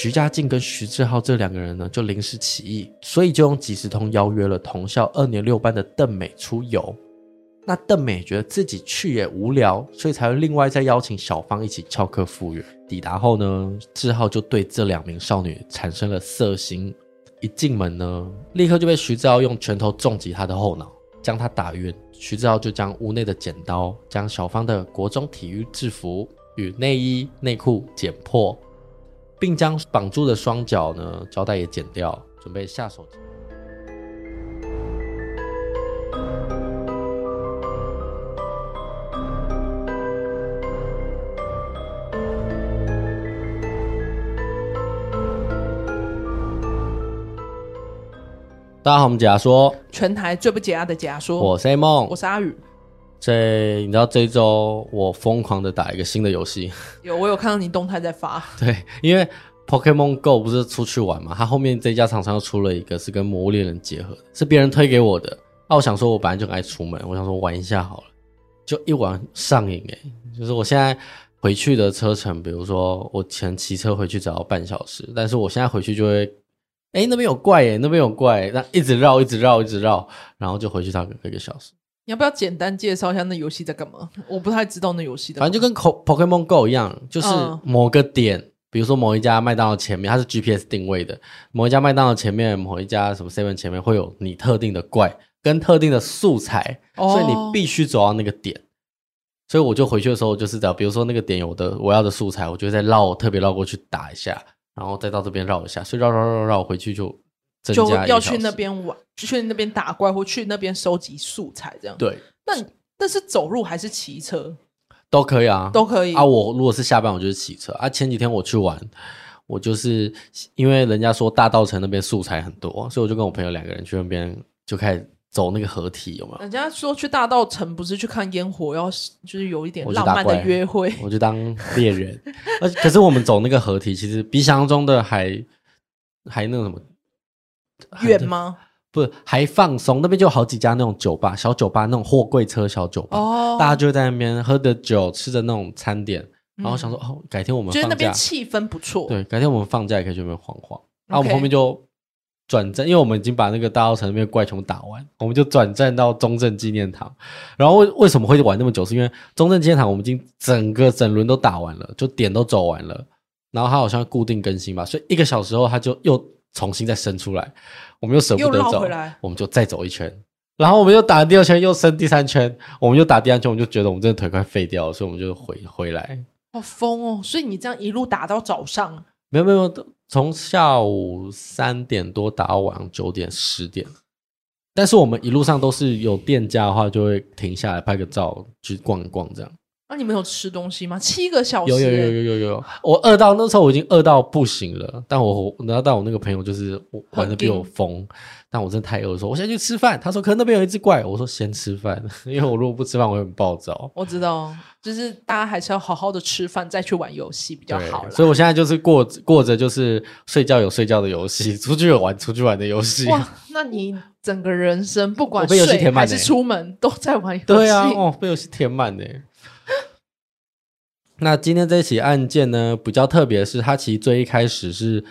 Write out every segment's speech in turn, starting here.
徐家进跟徐志浩这两个人呢，就临时起意，所以就用即时通邀约了同校二年六班的邓美出游。那邓美觉得自己去也无聊，所以才会另外再邀请小芳一起翘课赴约。抵达后呢，志浩就对这两名少女产生了色心。一进门呢，立刻就被徐志浩用拳头重击他的后脑，将他打晕。徐志浩就将屋内的剪刀、将小芳的国中体育制服与内衣内裤剪破。并将绑住的双脚呢，胶带也剪掉，准备下手。大家好，我们解压说，全台最不解压的解压说，我是 A 梦，我是阿宇。这你知道这一周我疯狂的打一个新的游戏，有我有看到你动态在发。对，因为 Pokemon Go 不是出去玩嘛，它后面这家厂商又出了一个是跟魔物猎人结合的，是别人推给我的。那我想说，我本来就爱出门，我想说玩一下好了，就一玩上瘾诶。就是我现在回去的车程，比如说我前骑车回去只要半小时，但是我现在回去就会，哎，那边有怪耶，那边有怪，那一直绕，一直绕，一直绕，然后就回去大概一个小时。你要不要简单介绍一下那游戏在干嘛？我不太知道那游戏的。反正就跟 Pokemon Go 一样，就是某个点，嗯、比如说某一家麦当劳前面，它是 GPS 定位的。某一家麦当劳前面，某一家什么 Seven 前面会有你特定的怪跟特定的素材，哦、所以你必须走到那个点。所以我就回去的时候，就是找，比如说那个点有的我要的素材，我就再绕，特别绕过去打一下，然后再到这边绕一下，所以绕绕绕绕回去就。就要去那边玩，去那边打怪，或去那边收集素材，这样。对，那但是走路还是骑车？都可以啊，都可以啊。我如果是下班，我就是骑车啊。前几天我去玩，我就是因为人家说大道城那边素材很多，所以我就跟我朋友两个人去那边就开始走那个合体，有没有？人家说去大道城不是去看烟火，要就是有一点浪漫的约会，我就当猎人。而可是我们走那个合体，其实比想象中的还还那个什么。远吗？不是，还放松。那边就有好几家那种酒吧，小酒吧，那种货柜车小酒吧。哦，大家就在那边喝着酒，吃着那种餐点，然后想说，嗯、哦，改天我们放假，觉得那边气氛不错。对，改天我们放假也可以去那边晃晃。然后我们后面就转站，因为我们已经把那个大稻城那边怪虫打完，我们就转站到中正纪念堂。然后为为什么会玩那么久？是因为中正纪念堂我们已经整个整轮都打完了，就点都走完了。然后它好像固定更新吧，所以一个小时后它就又。重新再生出来，我们又舍不得走，我们就再走一圈，然后我们又打第二圈，又生第三圈，我们又打第三圈，我们就觉得我们真的腿快废掉了，所以我们就回回来。好疯哦！所以你这样一路打到早上？没有没有，从下午三点多打到晚上九点十点。但是我们一路上都是有店家的话，就会停下来拍个照，去逛一逛这样。那、啊、你们有吃东西吗？七个小时，有有有有有有，我饿到那时候我已经饿到不行了。但我然后但我那个朋友就是玩的比我疯，但我真的太饿，说我先去吃饭。他说可能那边有一只怪，我说先吃饭，因为我如果不吃饭我会很暴躁。我知道，就是大家还是要好好的吃饭再去玩游戏比较好。所以我现在就是过过着就是睡觉有睡觉的游戏，出去有玩出去玩的游戏。哇，那你整个人生不管睡还是出门都在玩游戏。对啊，哦，被游戏填满呢。那今天这起案件呢，比较特别的是，它其实最一开始是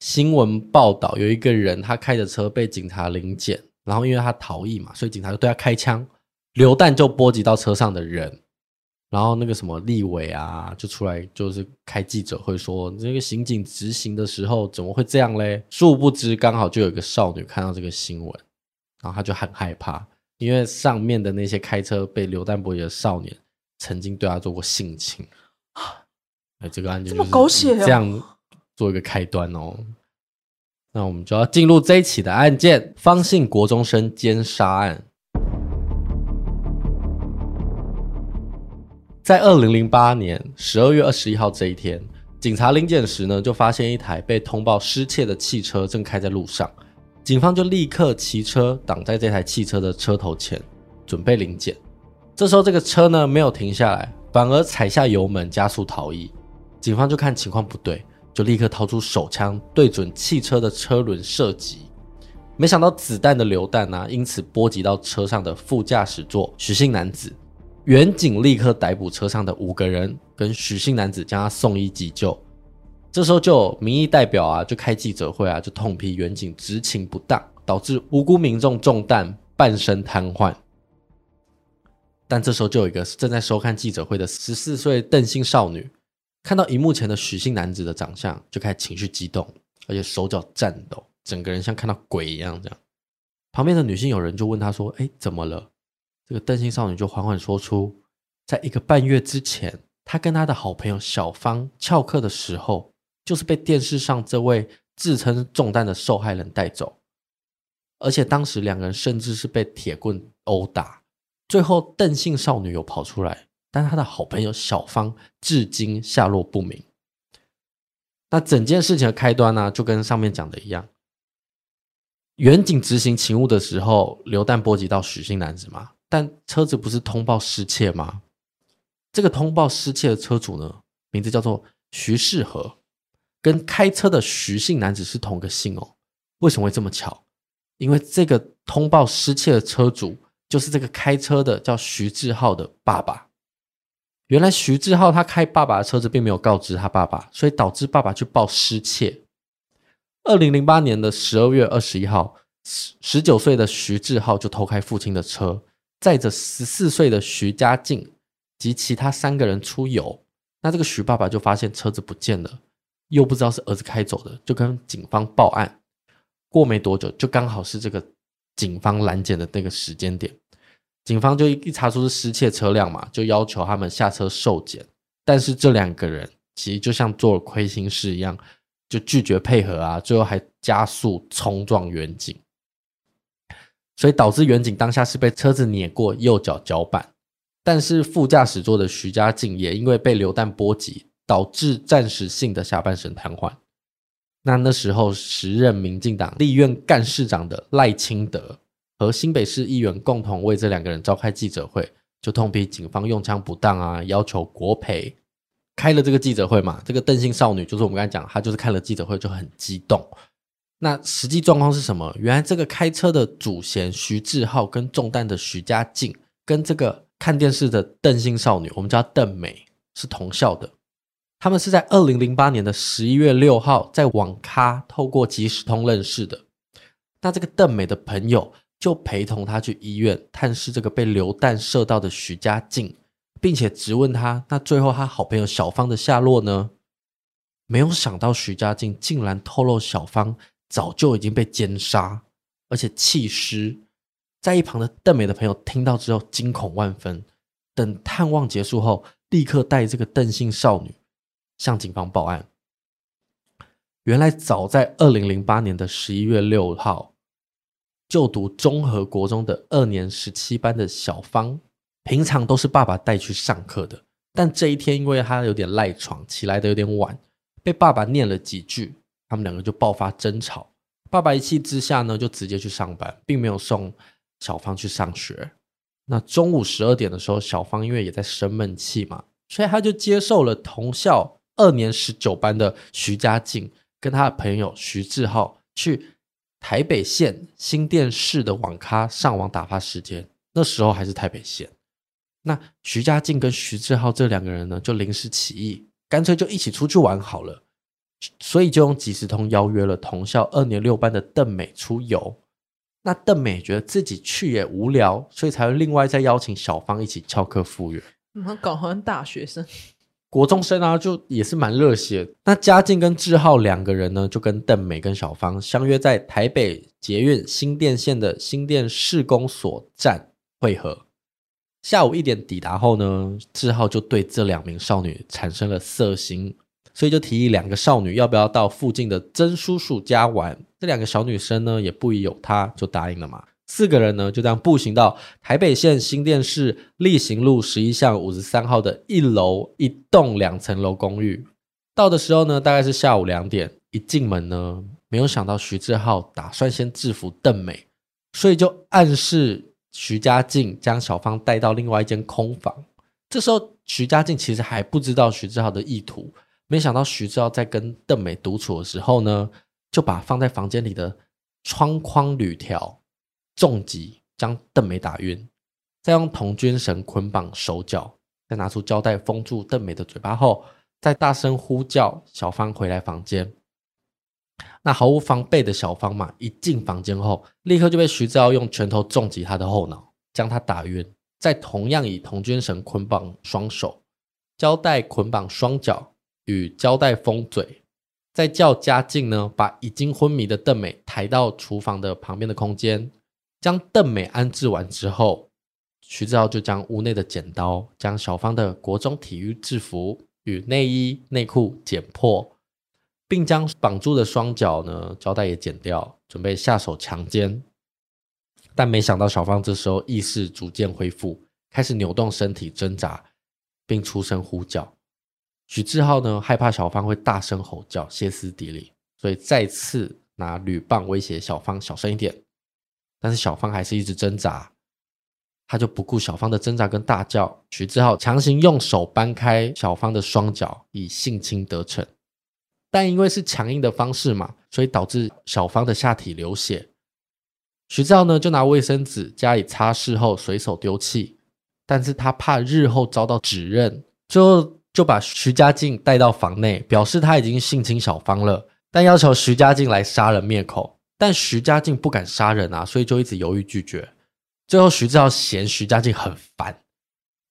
新闻报道，有一个人他开着车被警察临检，然后因为他逃逸嘛，所以警察就对他开枪，流弹就波及到车上的人，然后那个什么立委啊，就出来就是开记者会说，这个刑警执行的时候怎么会这样嘞？殊不知刚好就有一个少女看到这个新闻，然后他就很害怕，因为上面的那些开车被流弹波及的少年曾经对他做过性侵。哎，这个案件这么狗血，这样做一个开端哦。那我们就要进入这一起的案件——方姓国中生奸杀案。在二零零八年十二月二十一号这一天，警察临检时呢，就发现一台被通报失窃的汽车正开在路上，警方就立刻骑车挡在这台汽车的车头前，准备临检。这时候，这个车呢没有停下来。反而踩下油门加速逃逸，警方就看情况不对，就立刻掏出手枪对准汽车的车轮射击。没想到子弹的流弹呢、啊，因此波及到车上的副驾驶座许姓男子。员警立刻逮捕车上的五个人，跟许姓男子将他送医急救。这时候就有民意代表啊，就开记者会啊，就痛批员警执勤不当，导致无辜民众中弹，半身瘫痪。但这时候就有一个正在收看记者会的十四岁邓姓少女，看到荧幕前的许姓男子的长相，就开始情绪激动，而且手脚颤抖，整个人像看到鬼一样。这样，旁边的女性友人就问他说：“哎，怎么了？”这个邓姓少女就缓缓说出，在一个半月之前，她跟她的好朋友小芳翘课的时候，就是被电视上这位自称中弹的受害人带走，而且当时两个人甚至是被铁棍殴打，最后邓姓少女有跑出来，但她的好朋友小芳至今下落不明。那整件事情的开端呢，就跟上面讲的一样，远景执行勤务的时候，流弹波及到许姓男子嘛。但车子不是通报失窃吗？这个通报失窃的车主呢，名字叫做徐世和，跟开车的徐姓男子是同个姓哦。为什么会这么巧？因为这个通报失窃的车主就是这个开车的叫徐志浩的爸爸。原来徐志浩他开爸爸的车子，并没有告知他爸爸，所以导致爸爸去报失窃。二零零八年的十二月二十一号，十十九岁的徐志浩就偷开父亲的车。载着十四岁的徐家静及其他三个人出游，那这个徐爸爸就发现车子不见了，又不知道是儿子开走的，就跟警方报案。过没多久，就刚好是这个警方拦检的那个时间点，警方就一查出是失窃车辆嘛，就要求他们下车受检。但是这两个人其实就像做了亏心事一样，就拒绝配合啊，最后还加速冲撞员警。所以导致员警当下是被车子碾过右脚脚板，但是副驾驶座的徐家静也因为被流弹波及，导致暂时性的下半身瘫痪。那那时候时任民进党立院干事长的赖清德和新北市议员共同为这两个人召开记者会，就痛批警方用枪不当啊，要求国赔。开了这个记者会嘛，这个邓姓少女就是我们刚才讲，她就是开了记者会就很激动。那实际状况是什么？原来这个开车的主嫌徐志浩跟中弹的徐家静，跟这个看电视的邓姓少女，我们叫邓美，是同校的。他们是在二零零八年的十一月六号在网咖透过即时通认识的。那这个邓美的朋友就陪同他去医院探视这个被流弹射到的徐家静，并且质问他，那最后他好朋友小芳的下落呢？没有想到徐家静竟然透露小芳。早就已经被奸杀，而且弃尸。在一旁的邓美的朋友听到之后惊恐万分。等探望结束后，立刻带这个邓姓少女向警方报案。原来早在二零零八年的十一月六号，就读中和国中的二年十七班的小芳，平常都是爸爸带去上课的。但这一天，因为她有点赖床，起来的有点晚，被爸爸念了几句。他们两个就爆发争吵，爸爸一气之下呢，就直接去上班，并没有送小芳去上学。那中午十二点的时候，小芳因为也在生闷气嘛，所以他就接受了同校二年十九班的徐家静跟他的朋友徐志浩去台北县新店市的网咖上网打发时间。那时候还是台北县。那徐家静跟徐志浩这两个人呢，就临时起意，干脆就一起出去玩好了。所以就用即时通邀约了同校二年六班的邓美出游。那邓美觉得自己去也无聊，所以才会另外再邀请小芳一起翘课赴约。嗯，搞好像大学生、国中生啊，就也是蛮热血。那嘉靖跟志浩两个人呢，就跟邓美跟小芳相约在台北捷运新店线的新店市公所站会合。下午一点抵达后呢，志浩就对这两名少女产生了色心。所以就提议两个少女要不要到附近的曾叔叔家玩。这两个小女生呢，也不疑有他，就答应了嘛。四个人呢，就这样步行到台北县新店市力行路十一巷五十三号的一楼一栋两层楼公寓。到的时候呢，大概是下午两点。一进门呢，没有想到徐志浩打算先制服邓美，所以就暗示徐家静将小芳带到另外一间空房。这时候徐家静其实还不知道徐志浩的意图。没想到徐志浩在跟邓美独处的时候呢，就把放在房间里的窗框铝条重击，将邓美打晕，再用童军绳捆绑手脚，再拿出胶带封住邓美的嘴巴后，再大声呼叫小芳回来房间。那毫无防备的小芳嘛，一进房间后，立刻就被徐志浩用拳头重击他的后脑，将他打晕，再同样以童军绳捆绑双手，胶带捆绑双脚与胶带封嘴，再叫嘉靖呢，把已经昏迷的邓美抬到厨房的旁边的空间，将邓美安置完之后，徐志浩就将屋内的剪刀，将小芳的国中体育制服与内衣内裤剪破。并将绑住的双脚呢，胶带也剪掉，准备下手强奸。但没想到小芳这时候意识逐渐恢复，开始扭动身体挣扎，并出声呼叫。许志浩呢，害怕小芳会大声吼叫，歇斯底里，所以再次拿铝棒威胁小芳小声一点。但是小芳还是一直挣扎，他就不顾小芳的挣扎跟大叫，徐志浩强行用手掰开小芳的双脚，以性侵得逞。但因为是强硬的方式嘛，所以导致小芳的下体流血。徐志浩呢就拿卫生纸加以擦拭后随手丢弃，但是他怕日后遭到指认，最后就把徐家静带到房内，表示他已经性侵小芳了，但要求徐家静来杀人灭口。但徐家进不敢杀人啊，所以就一直犹豫拒绝。最后徐志浩嫌徐家进很烦，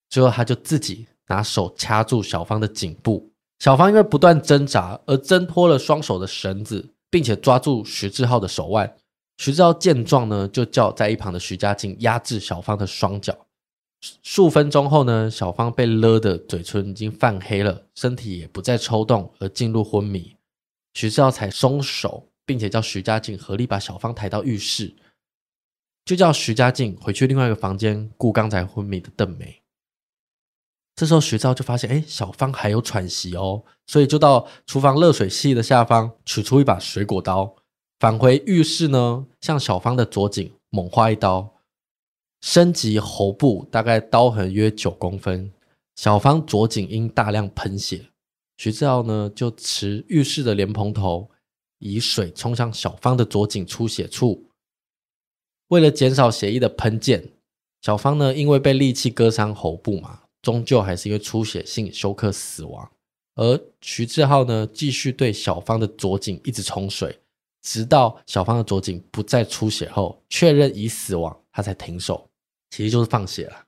最后他就自己拿手掐住小芳的颈部。小芳因为不断挣扎而挣脱了双手的绳子，并且抓住徐志浩的手腕。徐志浩见状呢，就叫在一旁的徐家进压制小芳的双脚。数分钟后呢，小芳被勒得嘴唇已经泛黑了，身体也不再抽动，而进入昏迷。徐志浩才松手，并且叫徐家静合力把小芳抬到浴室，就叫徐家静回去另外一个房间顾刚才昏迷的邓美。这时候徐昭就发现，哎，小芳还有喘息哦，所以就到厨房热水器的下方取出一把水果刀，返回浴室呢，向小芳的左颈猛划一刀，深及喉部，大概刀痕约九公分。小芳左颈因大量喷血，徐志浩呢就持浴室的莲蓬头，以水冲向小芳的左颈出血处。为了减少血液的喷溅，小芳呢因为被利器割伤喉部嘛。终究还是因为出血性休克死亡，而徐志浩呢，继续对小芳的左颈一直冲水，直到小芳的左颈不再出血后，确认已死亡，他才停手，其实就是放血了。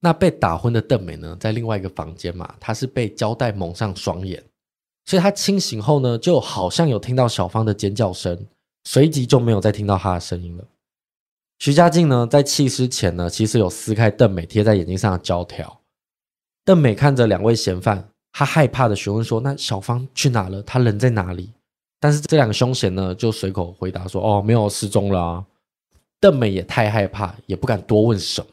那被打昏的邓美呢，在另外一个房间嘛，她是被胶带蒙上双眼，所以他清醒后呢，就好像有听到小芳的尖叫声，随即就没有再听到她的声音了。徐家静呢，在弃尸前呢，其实有撕开邓美贴在眼睛上的胶条。邓美看着两位嫌犯，他害怕的询问说：“那小芳去哪了？她人在哪里？”但是这两个凶嫌呢，就随口回答说：“哦，没有，失踪了啊。”邓美也太害怕，也不敢多问什么。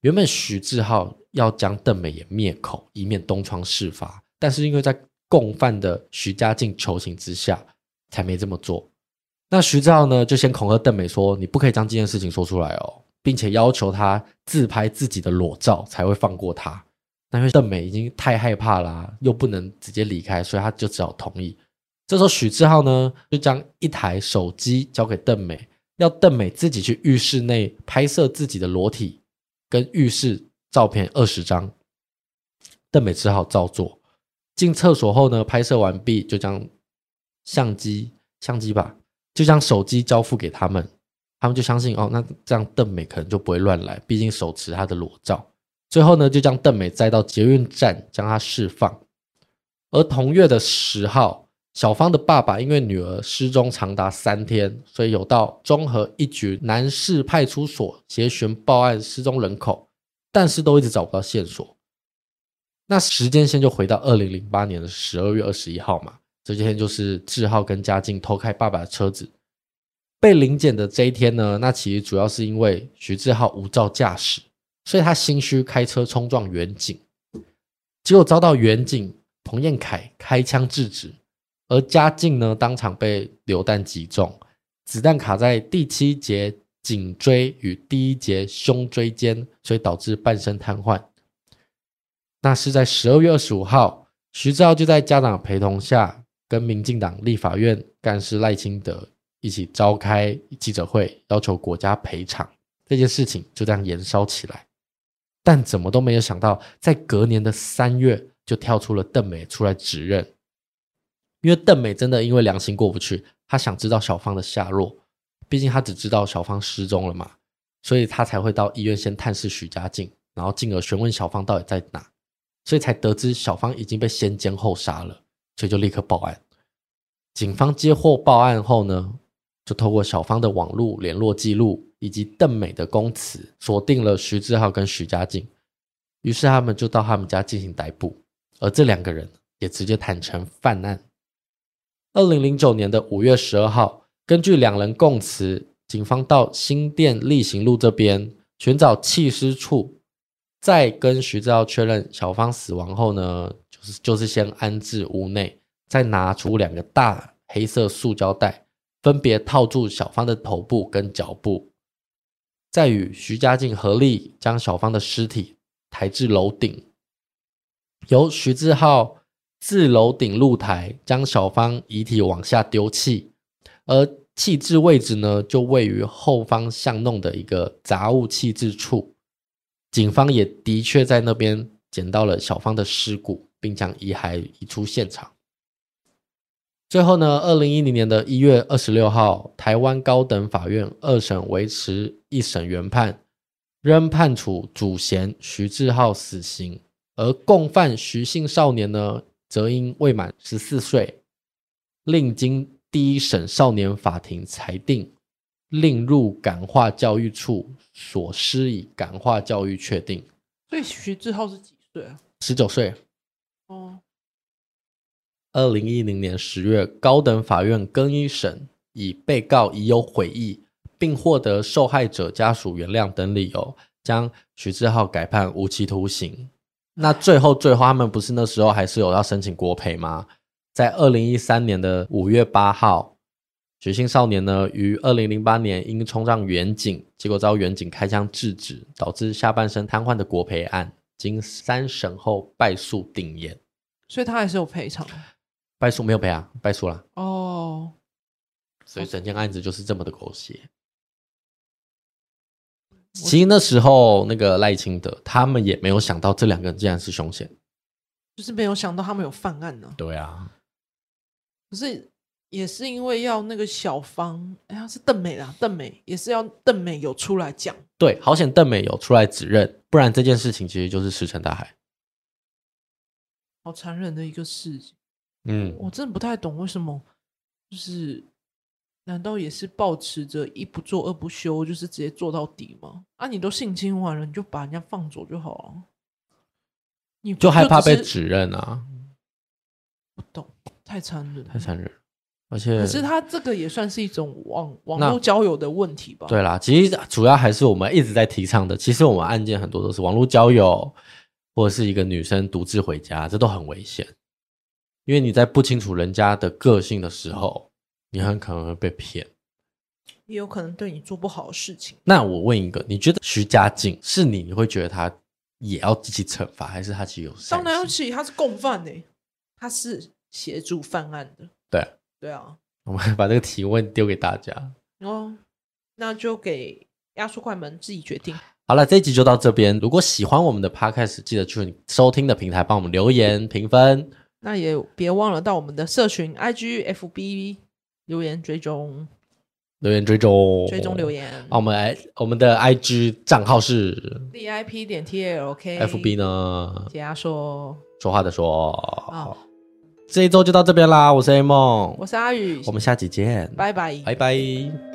原本徐志浩要将邓美也灭口，以免东窗事发，但是因为在共犯的徐家进求情之下，才没这么做。那徐志浩呢，就先恐吓邓美说：“你不可以将这件事情说出来哦，并且要求他自拍自己的裸照才会放过他。”那因为邓美已经太害怕啦，又不能直接离开，所以他就只好同意。这时候许志浩呢，就将一台手机交给邓美，要邓美自己去浴室内拍摄自己的裸体跟浴室照片二十张。邓美只好照做。进厕所后呢，拍摄完毕就将相机相机吧。就将手机交付给他们，他们就相信哦，那这样邓美可能就不会乱来，毕竟手持她的裸照。最后呢，就将邓美载到捷运站，将她释放。而同月的十号，小芳的爸爸因为女儿失踪长达三天，所以有到中和一局南市派出所协寻报案失踪人口，但是都一直找不到线索。那时间线就回到二零零八年的十二月二十一号嘛。这几天就是志浩跟嘉靖偷开爸爸的车子被临检的这一天呢，那其实主要是因为徐志浩无照驾驶，所以他心虚开车冲撞远景，结果遭到远景彭彦凯开枪制止，而嘉靖呢当场被流弹击中，子弹卡在第七节颈椎与第一节胸椎间，所以导致半身瘫痪。那是在十二月二十五号，徐志浩就在家长陪同下。跟民进党立法院干事赖清德一起召开记者会，要求国家赔偿，这件事情就这样延烧起来。但怎么都没有想到，在隔年的三月，就跳出了邓美出来指认，因为邓美真的因为良心过不去，她想知道小芳的下落，毕竟她只知道小芳失踪了嘛，所以她才会到医院先探视许家劲，然后进而询问小芳到底在哪，所以才得知小芳已经被先奸后杀了，所以就立刻报案。警方接获报案后呢，就透过小芳的网络联络记录以及邓美的供词，锁定了徐志浩跟徐家静。于是他们就到他们家进行逮捕，而这两个人也直接坦承犯案。二零零九年的五月十二号，根据两人供词，警方到新店例行路这边寻找弃尸处，再跟徐志浩确认小芳死亡后呢，就是就是先安置屋内，再拿出两个大黑色塑胶袋，分别套住小芳的头部跟脚部，再与徐家劲合力将小芳的尸体。抬至楼顶，由徐志浩自楼顶露台将小芳遗体往下丢弃，而弃置位置呢，就位于后方巷弄的一个杂物弃置处。警方也的确在那边捡到了小芳的尸骨，并将遗骸移出现场。最后呢，二零一零年的一月二十六号，台湾高等法院二审维持一审原判。仍判处主嫌徐志浩死刑，而共犯徐姓少年呢，则因未满十四岁，另经第一审少年法庭裁定，另入感化教育处所施以感化教育确定。所以徐志浩是几岁啊？十九岁。哦。二零一零年十月，高等法院更一审，以被告已有悔意。并获得受害者家属原谅等理由，将徐志浩改判无期徒刑。那最后，最后他们不是那时候还是有要申请国赔吗？在二零一三年的五月八号，徐姓少年呢于二零零八年因冲撞远警，结果遭远警开枪制止，导致下半身瘫痪的国赔案，经三审后败诉定谳。所以他还是有赔偿？败诉没有赔啊，败诉了。哦，所以整件案子就是这么的狗血。其实那时候，那个赖清德他们也没有想到这两个人竟然是凶嫌，就是没有想到他们有犯案呢。对啊，可是也是因为要那个小芳，哎呀，是邓美啦，邓美也是要邓美有出来讲。对，好险邓美有出来指认，不然这件事情其实就是石沉大海。好残忍的一个事情。嗯，我真的不太懂为什么，就是。难道也是抱持着一不做二不休，就是直接做到底吗？啊，你都性侵完了，你就把人家放走就好了。你就，就害怕被指认啊？不懂，太残忍，太残忍。而且，可是他这个也算是一种网网络交友的问题吧？对啦，其实主要还是我们一直在提倡的。其实我们案件很多都是网络交友，或者是一个女生独自回家，这都很危险。因为你在不清楚人家的个性的时候。你很可能会被骗，也有可能对你做不好的事情。那我问一个，你觉得徐家静是你，你会觉得他也要积极惩罚，还是他其实有？当然要起，他是共犯呢，他是协助犯案的。对，对啊。我们把这个提问丢给大家。哦，那就给压缩快门自己决定。好了，这一集就到这边。如果喜欢我们的 Podcast，记得去你收听的平台帮我们留言评分。那也别忘了到我们的社群 IG、FB。留言追踪，留言追踪，追踪留言。啊，我们来，我们的 I G 账号是 VIP 点 T L K，F B 呢？解压说，说话的说。好，这一周就到这边啦。我是 A 梦，我是阿宇，我们下集见，拜拜，拜拜。